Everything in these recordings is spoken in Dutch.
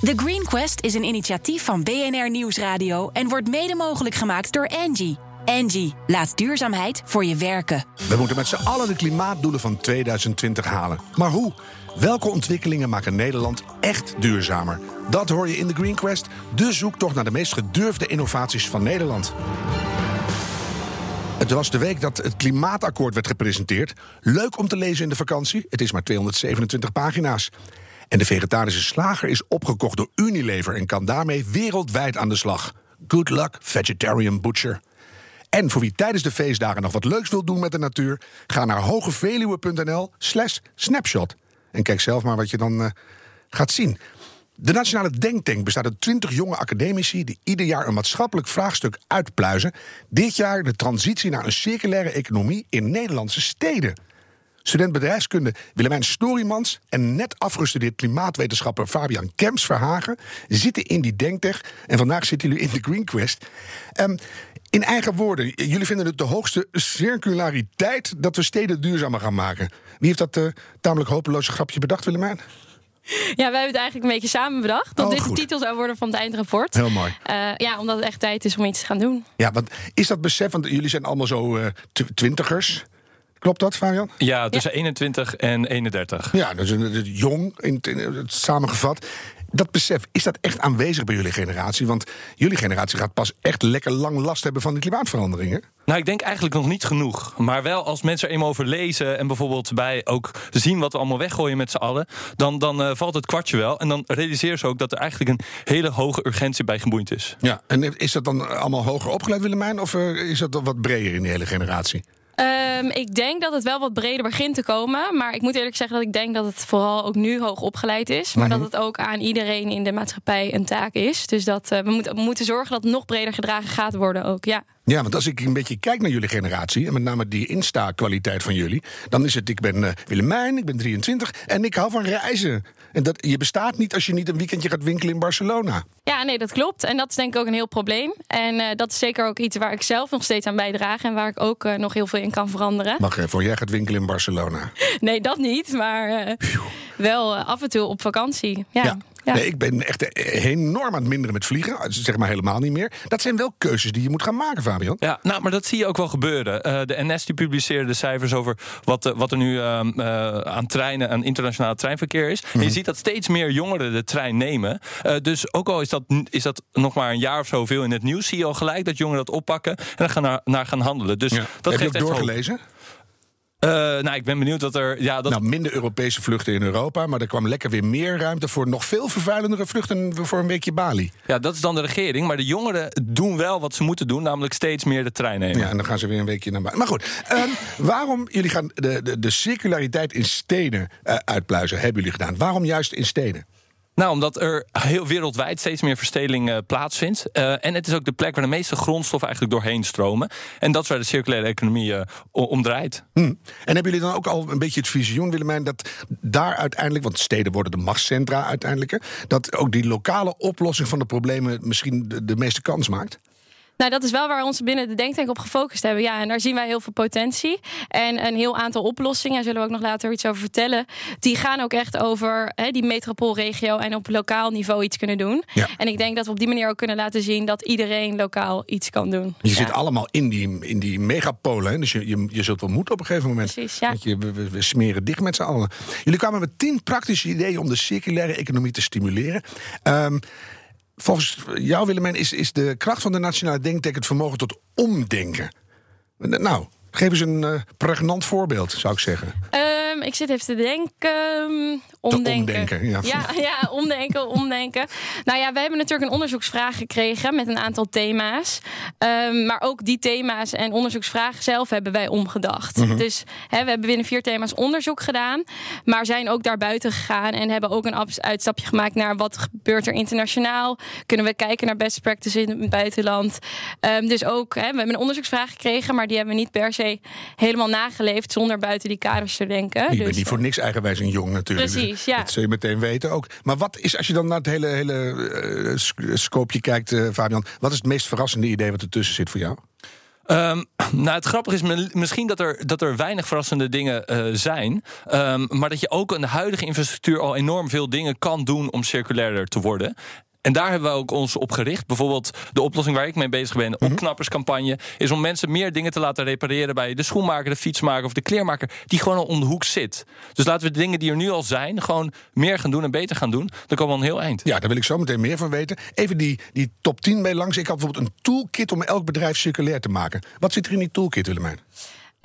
The Green Quest is een initiatief van BNR Nieuwsradio en wordt mede mogelijk gemaakt door Angie. Angie, laat duurzaamheid voor je werken. We moeten met z'n allen de klimaatdoelen van 2020 halen. Maar hoe? Welke ontwikkelingen maken Nederland echt duurzamer? Dat hoor je in de Green Quest, de zoektocht naar de meest gedurfde innovaties van Nederland. Het was de week dat het klimaatakkoord werd gepresenteerd. Leuk om te lezen in de vakantie. Het is maar 227 pagina's. En de vegetarische slager is opgekocht door Unilever en kan daarmee wereldwijd aan de slag. Good luck, vegetarian butcher. En voor wie tijdens de feestdagen nog wat leuks wil doen met de natuur, ga naar hogeveluwe.nl/slash snapshot. En kijk zelf maar wat je dan uh, gaat zien. De Nationale Denktank bestaat uit 20 jonge academici die ieder jaar een maatschappelijk vraagstuk uitpluizen. Dit jaar de transitie naar een circulaire economie in Nederlandse steden. Student bedrijfskunde Willemijn Storymans en net afgestudeerd klimaatwetenschapper Fabian Kemps Verhagen zitten in die denktank. En vandaag zitten jullie in de Green Quest. Um, in eigen woorden, jullie vinden het de hoogste circulariteit dat we steden duurzamer gaan maken. Wie heeft dat uh, tamelijk hopeloze grapje bedacht, Willemijn? Ja, wij hebben het eigenlijk een beetje samen bedacht. Dat oh, dit de titel zou worden van het eindrapport. Heel mooi. Uh, ja, omdat het echt tijd is om iets te gaan doen. Ja, want is dat besef, want jullie zijn allemaal zo uh, twintigers. Klopt dat, Fabian? Ja, tussen ja. 21 en 31. Ja, dus jong in, in, samengevat. Dat besef, is dat echt aanwezig bij jullie generatie? Want jullie generatie gaat pas echt lekker lang last hebben van de klimaatveranderingen. Nou, ik denk eigenlijk nog niet genoeg. Maar wel als mensen er eenmaal over lezen en bijvoorbeeld bij ook zien wat we allemaal weggooien met z'n allen, dan, dan uh, valt het kwartje wel. En dan realiseer ze ook dat er eigenlijk een hele hoge urgentie bij geboeid is. Ja, en is dat dan allemaal hoger opgeleid, Willemijn? Of uh, is dat wat breder in de hele generatie? Um, ik denk dat het wel wat breder begint te komen. Maar ik moet eerlijk zeggen dat ik denk dat het vooral ook nu hoog opgeleid is. Maar dat het ook aan iedereen in de maatschappij een taak is. Dus dat uh, we, moeten, we moeten zorgen dat het nog breder gedragen gaat worden ook. Ja. Ja, want als ik een beetje kijk naar jullie generatie, en met name die Insta-kwaliteit van jullie, dan is het: ik ben uh, Willemijn, ik ben 23 en ik hou van reizen. En dat, je bestaat niet als je niet een weekendje gaat winkelen in Barcelona. Ja, nee, dat klopt. En dat is denk ik ook een heel probleem. En uh, dat is zeker ook iets waar ik zelf nog steeds aan bijdraag en waar ik ook uh, nog heel veel in kan veranderen. Mag even, jij gaat winkelen in Barcelona? Nee, dat niet, maar wel af en toe op vakantie. ja. ja. Ja. Nee, ik ben echt enorm aan het minderen met vliegen. Zeg maar helemaal niet meer. Dat zijn wel keuzes die je moet gaan maken, Fabian. Ja, nou, maar dat zie je ook wel gebeuren. Uh, de NS die publiceerde de cijfers over wat, uh, wat er nu uh, aan treinen, aan internationaal treinverkeer is. Mm -hmm. En je mhm. ziet dat steeds meer jongeren de trein nemen. dus ook al is dat, is dat nog maar een jaar of zo veel in het nieuws, zie je al gelijk dat jongeren dat oppakken en dan gaan naar, naar gaan handelen. Dus ja. dat Heb geeft je ook doorgelezen? Hoop. Uh, nou, ik ben benieuwd dat er. Ja, dat... Nou, minder Europese vluchten in Europa, maar er kwam lekker weer meer ruimte voor nog veel vervuilendere vluchten voor een weekje Bali. Ja, dat is dan de regering. Maar de jongeren doen wel wat ze moeten doen, namelijk steeds meer de trein nemen. Ja, en dan gaan ze weer een weekje naar Bali. Maar goed, um, waarom jullie gaan de, de, de circulariteit in steden uh, uitpluizen, hebben jullie gedaan? Waarom juist in steden? Nou, omdat er heel wereldwijd steeds meer versteling uh, plaatsvindt. Uh, en het is ook de plek waar de meeste grondstoffen eigenlijk doorheen stromen. En dat is waar de circulaire economie uh, om draait. Hm. En hebben jullie dan ook al een beetje het visioen, Willemijn, dat daar uiteindelijk, want steden worden de machtscentra uiteindelijk, dat ook die lokale oplossing van de problemen misschien de meeste kans maakt? Nou, dat is wel waar we ons binnen de Denktank op gefocust hebben. Ja, en daar zien wij heel veel potentie. En een heel aantal oplossingen, daar zullen we ook nog later iets over vertellen. Die gaan ook echt over hè, die metropoolregio en op lokaal niveau iets kunnen doen. Ja. En ik denk dat we op die manier ook kunnen laten zien dat iedereen lokaal iets kan doen. Je ja. zit allemaal in die, in die megapolen. Hè? Dus je, je, je zult wel moeten op een gegeven moment. Precies, ja. Want je, we, we, smeren dicht met z'n allen. Jullie kwamen met tien praktische ideeën om de circulaire economie te stimuleren. Um, Volgens jou, Willemijn, is, is de kracht van de nationale denktank het vermogen tot omdenken. Nou, geef eens een uh, pregnant voorbeeld, zou ik zeggen. Um, ik zit even te denken. Omdenken. omdenken ja. Ja, ja, omdenken, omdenken. Nou ja, we hebben natuurlijk een onderzoeksvraag gekregen met een aantal thema's. Um, maar ook die thema's en onderzoeksvragen zelf hebben wij omgedacht. Mhm. Dus we hebben binnen vier thema's onderzoek gedaan. Maar zijn ook daar buiten gegaan en hebben ook een uitstapje gemaakt naar wat gebeurt er internationaal. Kunnen we kijken naar best practice in het buitenland. Um, dus ook, hè, we hebben een onderzoeksvraag gekregen, maar die hebben we niet per se helemaal nageleefd zonder buiten die kaders te denken. Je dus, bent niet voor niks eigenwijs een jong natuurlijk. Precies. Ja. Dat zul je meteen weten ook. Maar wat is, als je dan naar het hele, hele uh, scoopje kijkt, uh, Fabian, wat is het meest verrassende idee wat ertussen zit voor jou? Um, nou, het grappige is misschien dat er, dat er weinig verrassende dingen uh, zijn. Um, maar dat je ook aan de huidige infrastructuur al enorm veel dingen kan doen om circulairder te worden. En daar hebben we ook ons op gericht. Bijvoorbeeld de oplossing waar ik mee bezig ben, de mhm. opknapperscampagne, is om mensen meer dingen te laten repareren bij de schoenmaker, de fietsmaker of de kleermaker, die gewoon al om de hoek zit. Dus laten we de dingen die er nu al zijn, gewoon meer gaan doen en beter gaan doen. Dan komen we een heel eind. Ja, daar wil ik zo meteen meer van weten. Even die, die top 10 mee langs. Ik had bijvoorbeeld een toolkit om elk bedrijf circulair te maken. Wat zit er in die toolkit, Willemijn?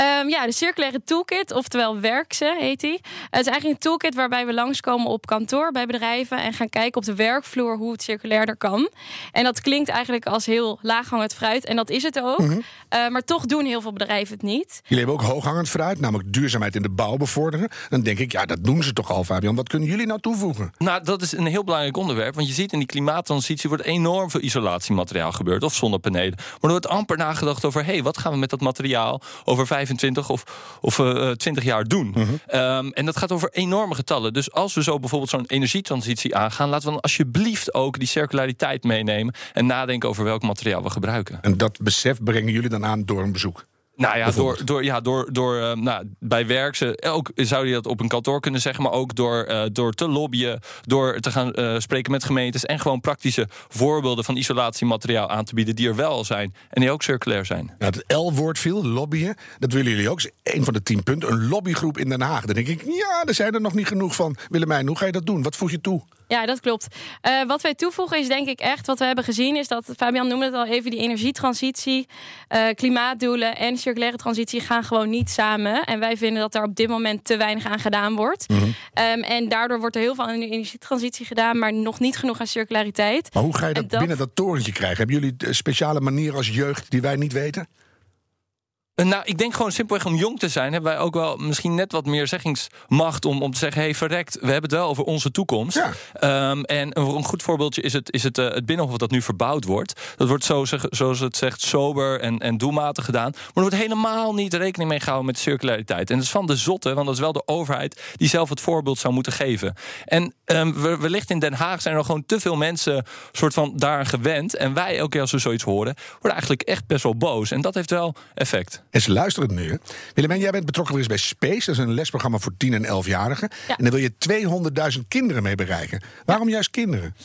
Um, ja, de circulaire toolkit, oftewel werkse heet die. Het is eigenlijk een toolkit waarbij we langskomen op kantoor bij bedrijven en gaan kijken op de werkvloer hoe het circulairder kan. En dat klinkt eigenlijk als heel laaghangend fruit en dat is het ook. Mm maar toch doen heel veel bedrijven het niet. Jullie hebben ook hooghangend fruit, namelijk duurzaamheid in de bouw bevorderen. Dan denk ik, ja, dat doen ze toch al, Fabian. Wat kunnen jullie nou toevoegen? Nou, dat is een heel belangrijk onderwerp. Want je ziet in die klimaattransitie wordt enorm veel isolatiemateriaal gebeurd. Of zonnepanelen. Maar er wordt amper nagedacht over, hé, hey, wat gaan we met dat materiaal over vijf 25 of, of uh, eh, 20 jaar doen. Mhm. Ehm, en dat gaat over enorme getallen. Dus als we zo bijvoorbeeld zo'n energietransitie aangaan, laten we dan alsjeblieft ook die circulariteit meenemen en nadenken over welk materiaal we gebruiken. En dat besef brengen jullie dan aan door een bezoek? Nou ja, door, door, ja, door, door uh, nou, bij werk ook zou je dat op een kantoor kunnen zeggen, maar ook door, uh, door te lobbyen, door te gaan uh, spreken met gemeentes en gewoon praktische voorbeelden van isolatiemateriaal aan te bieden die er wel zijn en die ook circulair zijn. Nou, het L-woord viel, lobbyen, dat willen jullie ook. Een van de tien punten, een lobbygroep in Den Haag. Dan denk ik, ja, er zijn er nog niet genoeg van. Willemijn, hoe ga je dat doen? Wat voeg je toe? Ja, dat klopt. Uh, wat wij toevoegen is denk ik echt wat we hebben gezien... is dat, Fabian noemde het al even, die energietransitie... Uh, klimaatdoelen en circulaire transitie gaan gewoon niet samen. En wij vinden dat er op dit moment te weinig aan gedaan wordt. Mm -hmm. um, en daardoor wordt er heel veel aan de energietransitie gedaan... maar nog niet genoeg aan circulariteit. Maar hoe ga je dat, dat... binnen dat torentje krijgen? Hebben jullie speciale manieren als jeugd die wij niet weten? Eh, nou, ik denk gewoon simpelweg om jong te zijn, hebben wij ook wel misschien net wat meer zeggingsmacht om, om te zeggen: hey, verrekt, we hebben het wel over onze toekomst. Ja. Um, en een goed voorbeeldje is het, is het, uh, het Binnenhof dat nu verbouwd wordt. Dat wordt zo, zoals het zegt, sober en, en doelmatig gedaan. Maar er wordt helemaal niet rekening mee gehouden met circulariteit. En dat is van de zotte, want dat is wel de overheid die zelf het voorbeeld zou moeten geven. En um, wellicht in Den Haag zijn er gewoon te veel mensen soort van daar gewend. En wij, elke keer als we zoiets horen, worden eigenlijk echt best wel boos. En dat heeft wel effect. En ze luisteren nu. Willemijn, jij bent betrokken geweest bij Space. Dat is een lesprogramma voor 10- en 11-jarigen. En daar wil je 200.000 kinderen mee bereiken. Waarom juist kinderen?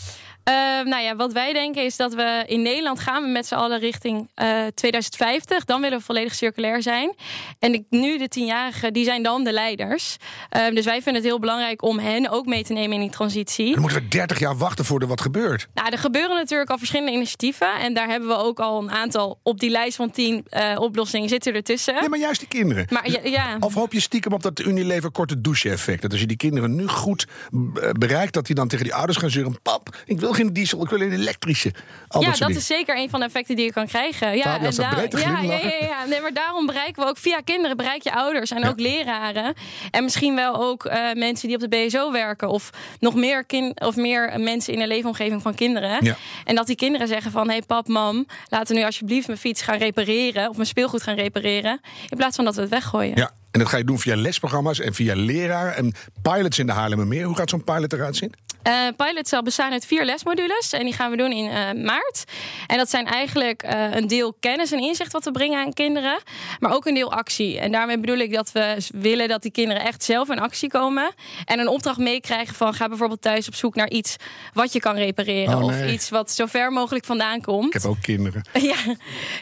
Uh, nou ja, wat wij denken is dat we in Nederland gaan we met z'n allen richting uh, eh, 2050. Dan willen we volledig circulair zijn. En ik, nu de tienjarigen, die zijn dan de leiders. Uh, dus wij vinden het heel belangrijk om hen ook mee te nemen in die transitie. Dan moeten we 30 jaar wachten voor er wat gebeurt. Nou, er gebeuren natuurlijk al verschillende initiatieven. En daar hebben we ook al een aantal op die lijst van 10 eh, oplossingen zitten ertussen. Ja, maar juist die kinderen. Maar, ja, ja. Of hoop je stiekem op dat Unilever korte douche effect? Dat als je die kinderen nu goed bereikt, dat die dan tegen die ouders gaan zeuren: Pap, ik wil geen diesel, ik wil een elektrische. Al ja, dat, is zeker een van de effecten die je kan krijgen. Ja, en daar, ja, ja, ja, ja, Nee, maar daarom bereiken we ook via kinderen bereik je ouders en ook leraren. En misschien wel ook uh, mensen die op de BSO werken. Of nog meer, kind, of meer mensen in de leefomgeving van kinderen. Ja. En dat die kinderen zeggen van... hé hey, pap, mam, laten we nu alsjeblieft mijn fiets gaan repareren... of mijn speelgoed gaan repareren... in plaats van dat we het weggooien. Ja. En dat ga je doen via lesprogramma's en via leraren en pilots in de Haarlemmermeer. Hoe gaat zo'n pilot eruit zien? Uh, pilot zal bestaan uit vier lesmodules. En die gaan we doen in uh, maart. En dat zijn eigenlijk uh, een deel kennis en inzicht wat we brengen aan kinderen. Maar ook een deel actie. En daarmee bedoel ik dat we willen dat die kinderen echt zelf in actie komen. En een opdracht meekrijgen van ga bijvoorbeeld thuis op zoek naar iets wat je kan repareren. Oh, nee. Of iets wat zo ver mogelijk vandaan komt. Ik heb ook kinderen. ja,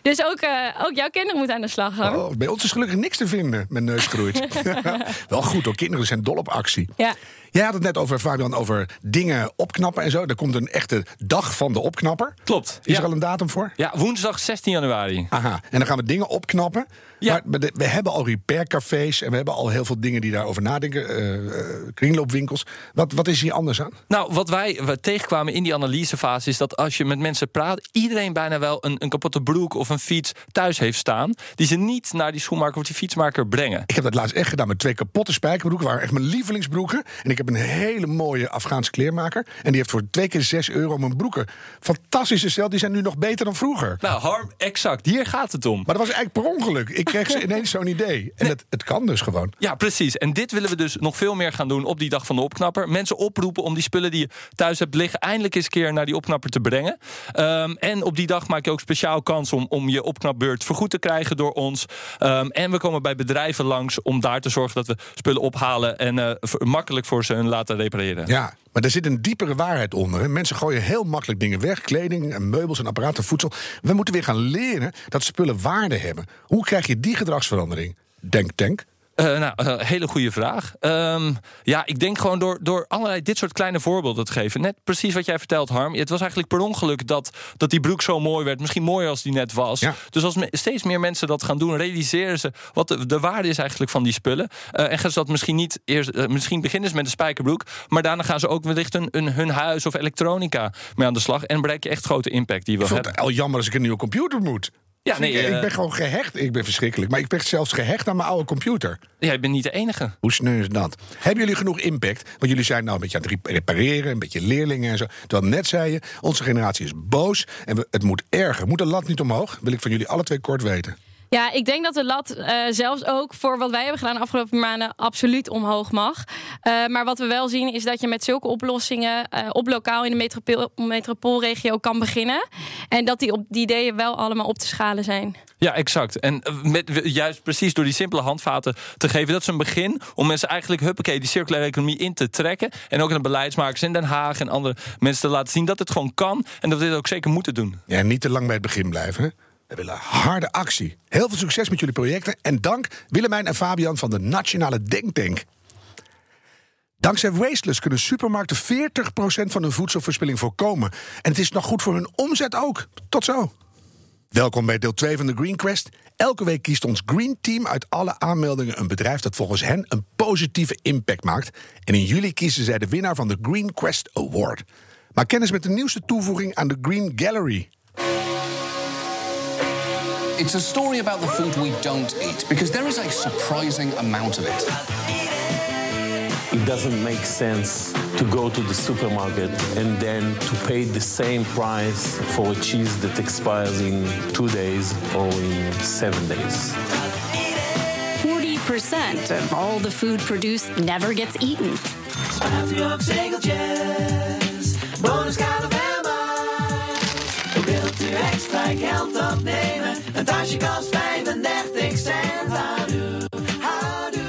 dus ook, ook jouw kinderen moeten aan de slag gaan. Oh, bij ons is gelukkig niks te vinden. Neus Wel goed hoor, kinderen zijn dol op actie. Ja. Jij had het net over, Fabian, over dingen opknappen en zo. Er komt een echte dag van de opknapper. Klopt. Is er al een datum voor? Ja, woensdag 16 januari. Aha, en dan gaan we dingen opknappen. Ja. Maar we hebben al repaircafés en we hebben al heel veel dingen die daarover nadenken. Uh, kringloopwinkels. Wat, wat is hier anders aan? Nou, wat wij wat tegenkwamen in die analysefase is dat als je met mensen praat, iedereen bijna wel een, een kapotte broek of een fiets thuis heeft staan. Die ze niet naar die schoenmaker of die fietsmaker brengen. Ik heb dat laatst echt gedaan met twee kapotte spijkerbroeken. waren echt mijn lievelingsbroeken. En ik heb een hele mooie Afghaanse kleermaker. En die heeft voor twee keer zes euro mijn broeken. Fantastische stel, die zijn nu nog beter dan vroeger. Nou, Harm, exact. Hier gaat het om. Maar dat was eigenlijk per ongeluk. Ik, kreeg ze ineens zo'n idee. En het, het kan dus gewoon. Ja, precies. En dit willen we dus nog veel meer gaan doen op die dag van de opknapper. Mensen oproepen om die spullen die je thuis hebt liggen... eindelijk eens een keer naar die opknapper te brengen. Ehm, en op die dag maak je ook speciaal kans om, om je opknapbeurt vergoed te krijgen door ons. Ehm, en we komen bij bedrijven langs om daar te zorgen dat we spullen ophalen... en uh, makkelijk voor ze laten repareren. Ja, maar er zit een diepere waarheid onder. Mensen gooien heel makkelijk dingen weg. Kleding, en meubels en apparaten, voedsel. We moeten weer gaan leren dat spullen waarde hebben. Hoe krijg je die gedragsverandering? Denk tank. Uh, nou, uh, hele goede vraag. Um, ja, ik denk gewoon door, door allerlei dit soort kleine voorbeelden te geven. Net precies wat jij vertelt, Harm. Het was eigenlijk per ongeluk dat, dat die broek zo mooi werd. Misschien mooier als die net was. Ja. Dus als me, steeds meer mensen dat gaan doen, realiseren ze wat de, de waarde is eigenlijk van die spullen. Uh, en gaan ze dat misschien niet eerst. misschien beginnen ze met een spijkerbroek. Maar daarna gaan ze ook wellicht hun, hun, hun huis of elektronica mee aan de slag. En bereik je echt grote impact die we ik hebben. Het al jammer als ik een nieuwe computer moet. Ja, nee, ik, ik ben gewoon gehecht. Ik ben verschrikkelijk. Maar ik ben zelfs gehecht aan mijn oude computer. Jij bent niet de enige. Hoe sneu is dat? Hebben jullie genoeg impact? Want jullie zijn nou een beetje aan het repareren, een beetje leerlingen en zo. Terwijl net zei je, onze generatie is boos en we, het moet erger. Moet de lat niet omhoog? Wil ik van jullie alle twee kort weten. Ja, ik denk dat de lat uh, zelfs ook voor wat wij hebben gedaan de afgelopen maanden absoluut omhoog mag. Uh, maar wat we wel zien is dat je met zulke oplossingen uh, op lokaal in de metropool, metropoolregio kan beginnen. En dat die, op, die ideeën wel allemaal op te schalen zijn. Ja, exact. En met, juist precies door die simpele handvaten te geven, dat is een begin om mensen eigenlijk, huppakee, die circulaire economie in te trekken. En ook aan de beleidsmakers in Den Haag en andere mensen te laten zien dat het gewoon kan. En dat we dit ook zeker moeten doen. Ja, niet te lang bij het begin blijven. Hè? We willen harde actie. Heel veel succes met jullie projecten. En dank Willemijn en Fabian van de Nationale Denktank. Dankzij Wasteless kunnen supermarkten 40% van hun voedselverspilling voorkomen. En het is nog goed voor hun omzet ook. Tot zo. Welkom bij deel 2 van de Green Quest. Elke week kiest ons Green Team uit alle aanmeldingen een bedrijf dat volgens hen een positieve impact maakt. En in juli kiezen zij de winnaar van de Green Quest Award. Maak kennis met de nieuwste toevoeging aan de Green Gallery. It's a story about the food we don't eat because there is a surprising amount of it. It doesn't make sense to go to the supermarket and then to pay the same price for a cheese that expires in two days or in seven days. 40% of all the food produced never gets eaten. Geld opnemen? Een tasje kost 35 cent. Houdoe, houdoe,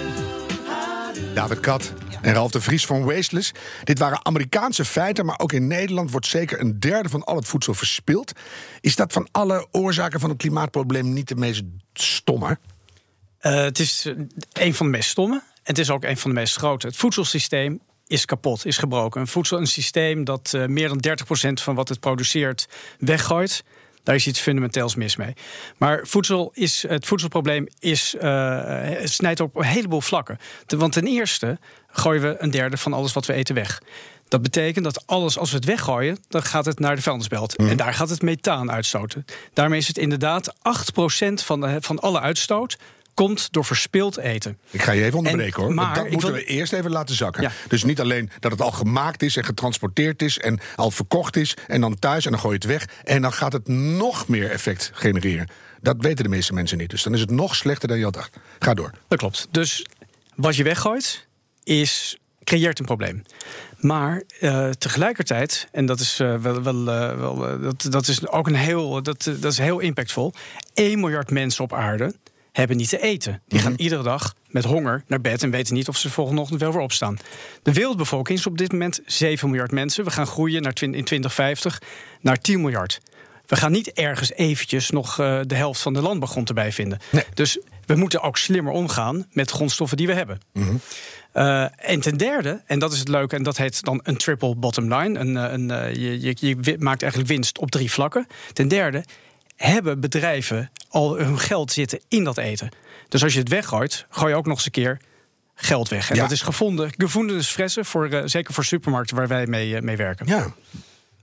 houdoe. David Kat en Ralf de Vries van Wasteless. Dit waren Amerikaanse feiten, maar ook in Nederland wordt zeker een derde van al het voedsel verspild. Is dat van alle oorzaken van het klimaatprobleem niet de meest stomme? Uh, het is een van de meest stomme. En het is ook een van de meest grote. Het voedselsysteem is kapot, is gebroken. Een voedsel, een systeem dat uh, meer dan 30% van wat het produceert weggooit. Daar is iets fundamenteels mis mee. Maar voedsel is, het voedselprobleem is, uh, snijdt op een heleboel vlakken. Want ten eerste gooien we een derde van alles wat we eten weg. Dat betekent dat alles, als we het weggooien, dan gaat het naar de vuilnisbelt. Mm. En daar gaat het methaan uitstoten. Daarmee is het inderdaad 8% van, de, van alle uitstoot komt door verspild eten. Ik ga je even onderbreken en, hoor. Maar dat moeten wil... we eerst even laten zakken. Ja. Dus niet alleen dat het al gemaakt is en getransporteerd is en al verkocht is en dan thuis en dan gooi je het weg en dan gaat het nog meer effect genereren. Dat weten de meeste mensen niet. Dus dan is het nog slechter dan je had dacht. Ga door. Dat klopt. Dus wat je weggooit is creëert een probleem. Maar uh, tegelijkertijd, en dat is uh, wel, wel, uh, wel dat, dat is ook een heel, dat, dat is heel impactvol. 1 miljard mensen op aarde hebben niet te eten. Die gaan iedere dag met honger naar bed en weten niet of ze de volgende ochtend wel weer opstaan. De wereldbevolking is op dit moment 7 miljard mensen. We gaan groeien naar in 2050 naar 10 miljard. We gaan niet ergens eventjes nog uh, de helft van de landbouwgrond erbij vinden. Nee. Dus we moeten ook slimmer omgaan met grondstoffen die we hebben. Mm -hmm. uh, en ten derde, en dat is het leuke, en dat heet dan een triple bottom line. Een, een, uh, je, je, je maakt eigenlijk winst op drie vlakken. Ten derde, hebben bedrijven al hun geld zitten in dat eten. Dus als je het weggooit, gooi je ook nog eens een keer geld weg. En Ja. dat is gevonden, gevonden fressen, voor, uh, zeker voor supermarkten waar wij mee, uh, mee werken. Ja.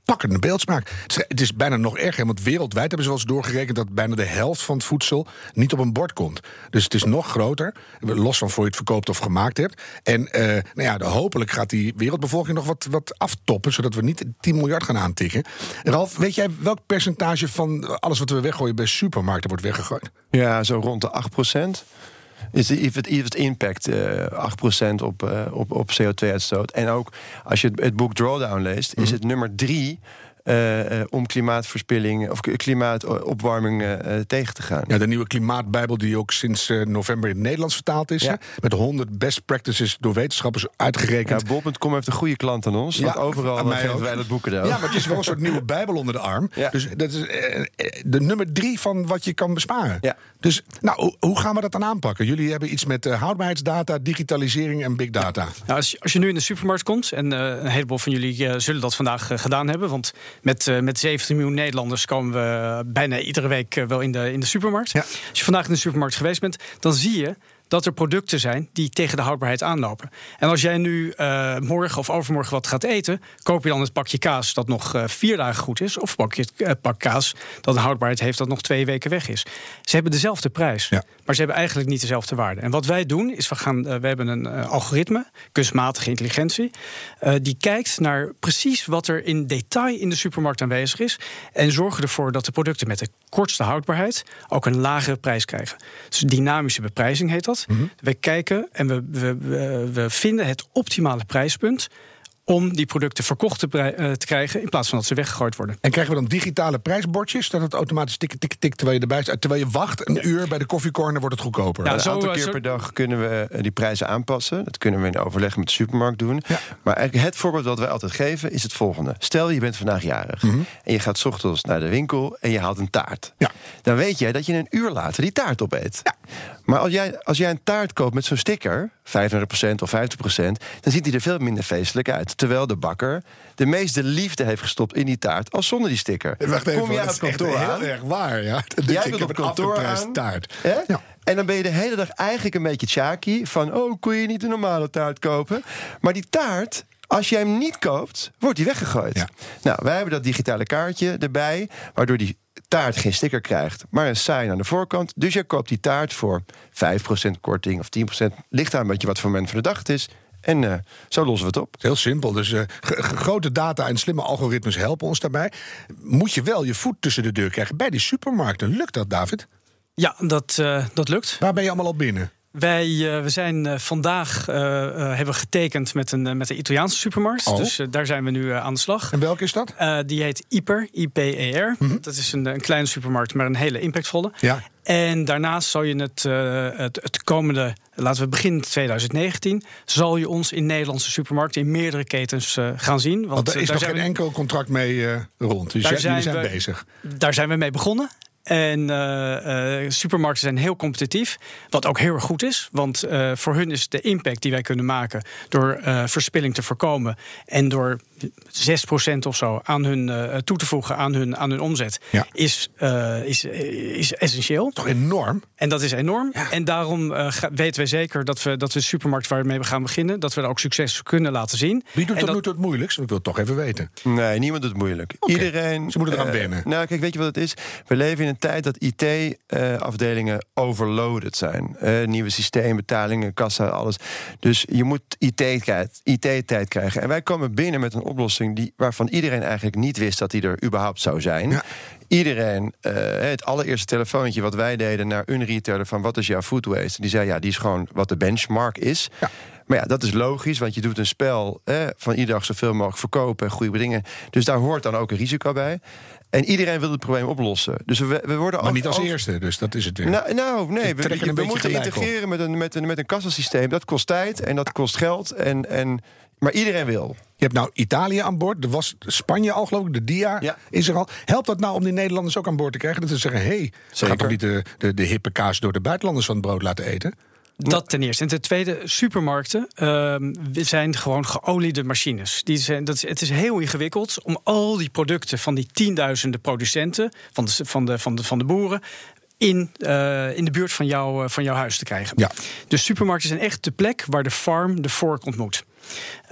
Pakkende beeldspraak. Het is, bijna nog erger, want wereldwijd hebben ze wel eens doorgerekend dat bijna de helft van het voedsel niet op een bord komt. Dus het is nog groter, los van voor je het verkoopt of gemaakt hebt. En eh, nou ja, hopelijk gaat die wereldbevolking nog wat, wat aftoppen, zodat we niet 10 miljard gaan aantikken. Ralf, weet jij welk percentage van alles wat we weggooien bij supermarkten wordt weggegooid? Ja, zo rond de 8 Is het, het impact eh 8% op, eh, op, op CO2-uitstoot. En ook als je het, het boek Drawdown leest, is het nummer drie eh, eh, om klimaatverspilling of klimaatopwarming eh, eh, tegen te gaan. Ja, de nieuwe klimaatbijbel die ook sinds eh, november in het Nederlands vertaald is. Ja. hè? Met 100 best practices door wetenschappers uitgerekend. Ja, Bol.com heeft een goede klant aan ons. Ja, want overal aan mij geven wij dat boek cadeau. Ja, maar het is wel een soort nieuwe bijbel onder de arm. Ja. Dus dat is eh, eh, de nummer drie van wat je kan besparen. Ja. Dus nou, hoe- gaan we dat dan aanpakken? Jullie hebben iets met eh, houdbaarheidsdata, digitalisering en big data. Nou, als, je, als je nu in de supermarkt komt, en eh, een heleboel van jullie eh, zullen dat vandaag eh, gedaan hebben, want met, eh, met 17 miljoen Nederlanders komen we bijna iedere week eh, wel in de, in de supermarkt. Ja. Als je vandaag in de supermarkt geweest bent, dan zie je dat er producten zijn die tegen de houdbaarheid aanlopen. En als jij nu eh, morgen of overmorgen wat gaat eten, koop je dan het pakje kaas dat nog eh, vier dagen goed is, of pak je het eh, pak kaas dat een houdbaarheid heeft dat nog twee weken weg is. Ze hebben dezelfde prijs, Ja. maar ze hebben eigenlijk niet dezelfde waarde. En wat wij doen is, we, gaan, we hebben een algoritme, kunstmatige intelligentie, die kijkt naar precies wat er in detail in de supermarkt aanwezig is en zorgen ervoor dat de producten met de kortste houdbaarheid ook een lagere prijs krijgen. Dus dynamische beprijzing heet dat. We kijken en we, we, we, we vinden het optimale prijspunt om die producten verkocht te, eh, te krijgen in plaats van dat ze weggegooid worden. En krijgen we dan digitale prijsbordjes? Dat het automatisch tik, tik, tik terwijl je erbij staat. Terwijl je wacht een uur bij de koffiecorner wordt het goedkoper. Ja, een zo, aantal eh, keer zo- per dag kunnen we eh, die prijzen aanpassen. Dat kunnen we in overleg met de supermarkt doen. Ja. Maar eigenlijk het voorbeeld dat wij altijd geven is het volgende. Stel je bent vandaag jarig en je gaat 's ochtends naar de winkel en je haalt een taart. Ja. Dan weet jij dat je een uur later die taart opeet. Maar als jij, als jij een taart koopt met zo'n sticker, 35% of 50%, dan ziet hij er veel minder feestelijk uit. Terwijl de bakker de meeste liefde heeft gestopt in die taart als zonder die sticker. Wacht even, Kom je aan het echt kantoor heel aan? erg waar. Ja. Jij bent op kantoor aan. taart. Hè? Ja. En dan ben je de hele dag eigenlijk een beetje tjaki. Van, oh, kon je niet een normale taart kopen? Maar die taart, als jij hem niet koopt, wordt die weggegooid. Ja. Nou, wij hebben dat digitale kaartje erbij... waardoor die taart geen sticker krijgt, maar een sign aan de voorkant. Dus je koopt die taart voor 5% korting of 10%. Ligt aan een beetje wat voor moment van de dag het is. En eh, zo lossen we het op. Heel simpel. Dus eh, grote data en slimme algoritmes helpen ons daarbij. Moet je wel je voet tussen de deur krijgen bij die supermarkten. Lukt dat, David? Ja, dat, eh, dat lukt. Waar ben je allemaal al binnen? Wij eh, we zijn vandaag eh, eh, hebben getekend met een, met een Italiaanse supermarkt. Oh. Dus daar zijn we nu aan de slag. En welke is dat? Eh, die heet Iper, I-P-E-R. Dat is een, een kleine supermarkt, maar een hele impactvolle. Ja. En daarnaast zal je het, eh, het, het komende, laten we beginnen 2019, zal je ons in Nederlandse supermarkten in meerdere ketens eh, gaan zien. Want, Want er eh, is daar nog geen we- enkel contract mee eh, rond. Dus Daar zijn zijn we- bezig. Daar zijn we mee begonnen. En supermarkten zijn heel competitief. Wat ook heel erg goed is. Want voor hun is de impact die wij kunnen maken. door verspilling te voorkomen. en door 6% of zo aan hun, eh, toe te voegen aan hun, aan hun omzet. Ja. Is, eh, is, is essentieel. Toch enorm? En dat is enorm. En daarom eh, weten wij zeker dat we, dat we de supermarkt waarmee we gaan beginnen. dat we er ook succes kunnen laten zien. Wie doet En tot dat- nu toe het moeilijkst? Ik wil het toch even weten. Nee, niemand doet het moeilijk. Iedereen. Ze moeten eraan eh, wennen. Nou, kijk, weet je wat het is? We leven in een tijd dat IT-afdelingen overloaded zijn. Eh, nieuwe systeem, betalingen, kassa, alles. Dus je moet IT-tijd IT krijgen. En wij komen binnen met een oplossing die, waarvan iedereen eigenlijk niet wist dat die er überhaupt zou zijn. Ja. Iedereen, eh, het allereerste telefoontje wat wij deden naar een retailer van wat is jouw food waste? Die zei ja, die is gewoon wat de benchmark is. Ja. Maar ja, dat is logisch, want je doet een spel van iedere dag zoveel mogelijk verkopen en goede dingen. Dus daar hoort dan ook een risico bij. En iedereen wil het probleem oplossen. Dus we, we worden Maar niet als eerste, dus dat is het weer. Nou, nou nee, we, moeten op. integreren met een, met, een, met een kassasysteem. Dat kost tijd en dat kost geld. En, en, maar iedereen wil. Je hebt nou Italië aan boord. Er was Spanje al, geloof ik. De DIA Ja. is er al. Helpt dat nou om die Nederlanders ook aan boord te krijgen? Dat ze zeggen, hé, hey, gaan toch niet de, de, de hippe kaas door de buitenlanders van het brood laten eten? Dat ten eerste. En ten tweede, supermarkten ehm, we zijn gewoon geoliede machines. Die zijn, dat is, het is heel ingewikkeld om al die producten van die tienduizenden producenten, van de, van de, van de, van de boeren. In, eh, in de buurt van, jou, eh, van jouw huis te krijgen. Ja. Dus supermarkten zijn echt de plek waar de farm de vork ontmoet.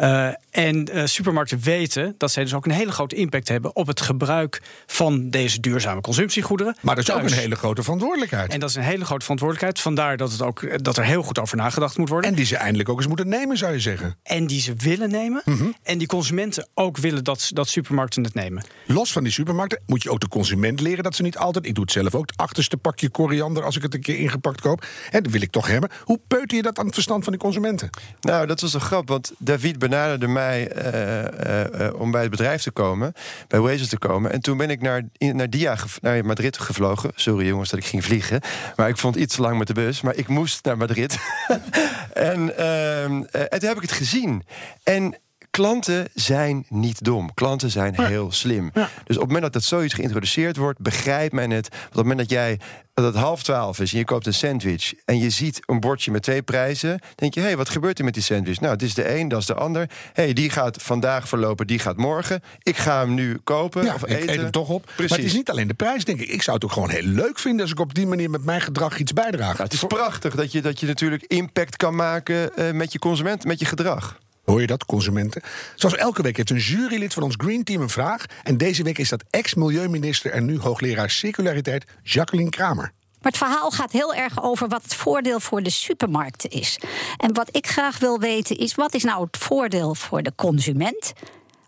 Uh, en uh, supermarkten weten dat zij dus ook een hele grote impact hebben op het gebruik van deze duurzame consumptiegoederen. Maar dat is ook een hele grote verantwoordelijkheid. En dat is een hele grote verantwoordelijkheid. Vandaar dat, het ook, dat er heel goed over nagedacht moet worden. En die ze eindelijk ook eens moeten nemen, zou je zeggen. En die ze willen nemen. Mhm. En die consumenten ook willen dat, dat supermarkten het nemen. Los van die supermarkten moet je ook de consument leren dat ze niet altijd. Ik doe het zelf ook. Het achterste pakje koriander als ik het een keer ingepakt koop. En dat wil ik toch hebben. Hoe peuter je dat aan het verstand van die consumenten? Nou, dat was een grap, want David benaderde mij uh, uh, uh, om bij het bedrijf te komen, bij Wazers te komen. En toen ben ik naar, naar, Dia, naar Madrid gevlogen. Sorry jongens dat ik ging vliegen, maar ik vond iets te lang met de bus. Maar ik moest naar Madrid. en, ehm, en toen heb ik het gezien. En klanten zijn niet dom. Klanten zijn heel slim. Ja. Dus op het moment dat dat zoiets geïntroduceerd wordt, begrijpt men het. Want op het moment dat jij dat het half twaalf is en je koopt een sandwich en je ziet een bordje met twee prijzen, denk je, hé, hey, wat gebeurt er met die sandwich? Nou, het is de een, dat is de ander. Hé, hey, die gaat vandaag verlopen, die gaat morgen. Ik ga hem nu kopen ja, of ik eten. eet hem toch op. Precies. Maar het is niet alleen de prijs, denk ik. Ik zou het ook gewoon heel leuk vinden als ik op die manier met mijn gedrag iets bijdraag. Nou, het is prachtig dat je, dat je natuurlijk impact kan maken uh, met je consument, met je gedrag. Hoor je dat, consumenten? Zoals elke week heeft een jurylid van ons Green Team een vraag. En deze week is dat ex-milieuminister en nu hoogleraar circulariteit Jacqueline Kramer. Maar het verhaal gaat heel erg over wat het voordeel voor de supermarkten is. En wat ik graag wil weten is: wat is nou het voordeel voor de consument?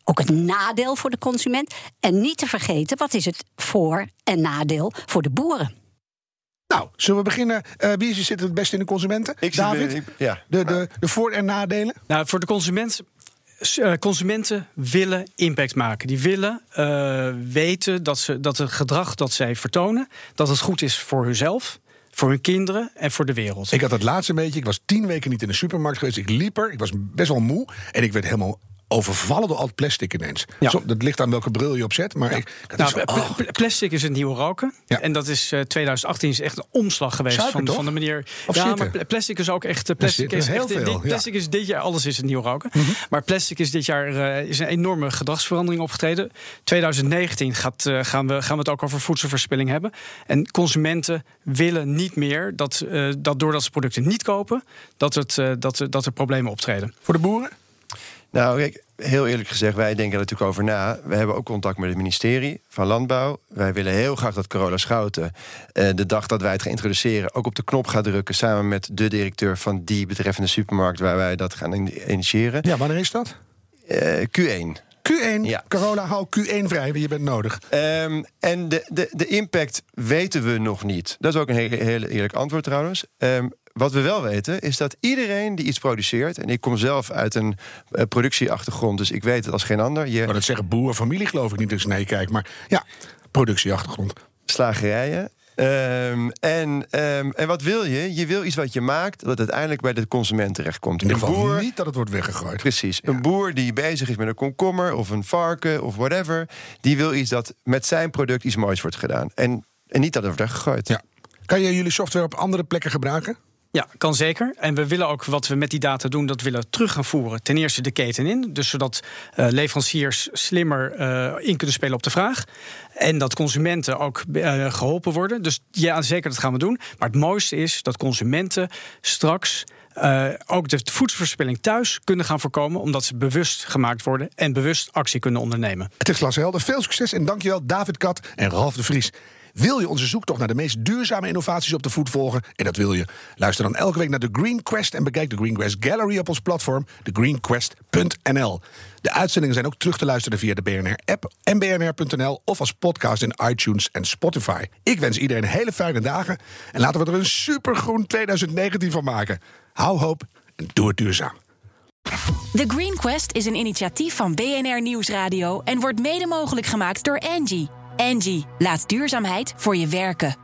Ook het nadeel voor de consument. En niet te vergeten, wat is het voor- en nadeel voor de boeren? Nou, zullen we beginnen? Uh, wie zit het beste in de consumenten? Ik David? Zit, ja. De, de, de voor- en nadelen? Nou, voor de consument. Uh, consumenten willen impact maken. Die willen uh, weten dat, ze, dat het gedrag dat zij vertonen... dat het goed is voor hunzelf, voor hun kinderen en voor de wereld. Ik had het laatste beetje. Ik was tien weken niet in de supermarkt geweest. Ik liep er. Ik was best wel moe. En ik werd helemaal overvallen door al het plastic ineens. Ja. Zo, dat ligt aan welke bril je opzet. Maar ja. ik, nou, is oh. pl plastic is het nieuwe roken. Ja. En dat is uh, 2018 is echt een omslag geweest Suiker, van, toch? van de manier. Of ja, zitten? maar plastic is ook echt. Plastic is heel echt, veel, dit. Plastic is dit jaar alles is het nieuwe roken. Mhm. Mm -hmm. Maar plastic is dit jaar uh, is een enorme gedragsverandering opgetreden. 2019 gaat, uh, gaan, we, gaan we het ook over voedselverspilling hebben. En consumenten willen niet meer dat, dat doordat ze producten niet kopen, dat, het, dat, dat er problemen optreden. Voor de boeren? Nou, kijk, heel eerlijk gezegd, wij denken er natuurlijk over na. We hebben ook contact met het ministerie van Landbouw. Wij willen heel graag dat Carola Schouten uh, de dag dat wij het gaan introduceren... ook op de knop gaat drukken samen met de directeur van die betreffende supermarkt... waar wij dat gaan initiëren. Ja, wanneer is dat? Uh, Q1. Q1. Ja. Carola, hou Q1 vrij, want je bent nodig. Um, en de, de, de impact weten we nog niet. Dat is ook een heel, heel eerlijk antwoord trouwens. Um, wat we wel weten is dat iedereen die iets produceert... en ik kom zelf uit een uh, productieachtergrond, dus ik weet het als geen ander. Je... Maar dat zeggen boer, familie geloof ik niet naar je kijkt. Maar ja, productieachtergrond. Slagerijen. Um, en, um, en wat wil je? Je wil iets wat je maakt dat uiteindelijk bij de consument terechtkomt. In ieder geval boer, niet dat het wordt weggegooid. Precies. Ja. Een boer die bezig is met een komkommer of een varken of whatever... die wil iets dat met zijn product iets moois wordt gedaan. En, en niet dat het wordt weggegooid. Ja. Kan je jullie software op andere plekken gebruiken? Ja, kan zeker. En we willen ook wat we met die data doen, dat willen terug gaan voeren. Ten eerste de keten in. Dus zodat uh, leveranciers slimmer uh, in kunnen spelen op de vraag. En dat consumenten ook uh, geholpen worden. Dus ja, zeker, dat gaan we doen. Maar het mooiste is dat consumenten straks. Ook de voedselverspilling thuis kunnen gaan voorkomen, omdat ze bewust gemaakt worden en bewust actie kunnen ondernemen. Het is glashelder. Veel succes en dankjewel David Kat en Ralf de Vries. Wil je onze zoektocht naar de meest duurzame innovaties op de voet volgen? En dat wil je. Luister dan elke week naar de Green Quest en bekijk de Green Quest Gallery op ons platform, thegreenquest.nl. De uitzendingen zijn ook terug te luisteren via de BNR-app en bnr.nl of als podcast in iTunes en Spotify. Ik wens iedereen hele fijne dagen en laten we er een supergroen 2019 van maken. Hou hoop en doe het duurzaam. The Green Quest is een initiatief van BNR Nieuwsradio en wordt mede mogelijk gemaakt door Angie. Angie, laat duurzaamheid voor je werken.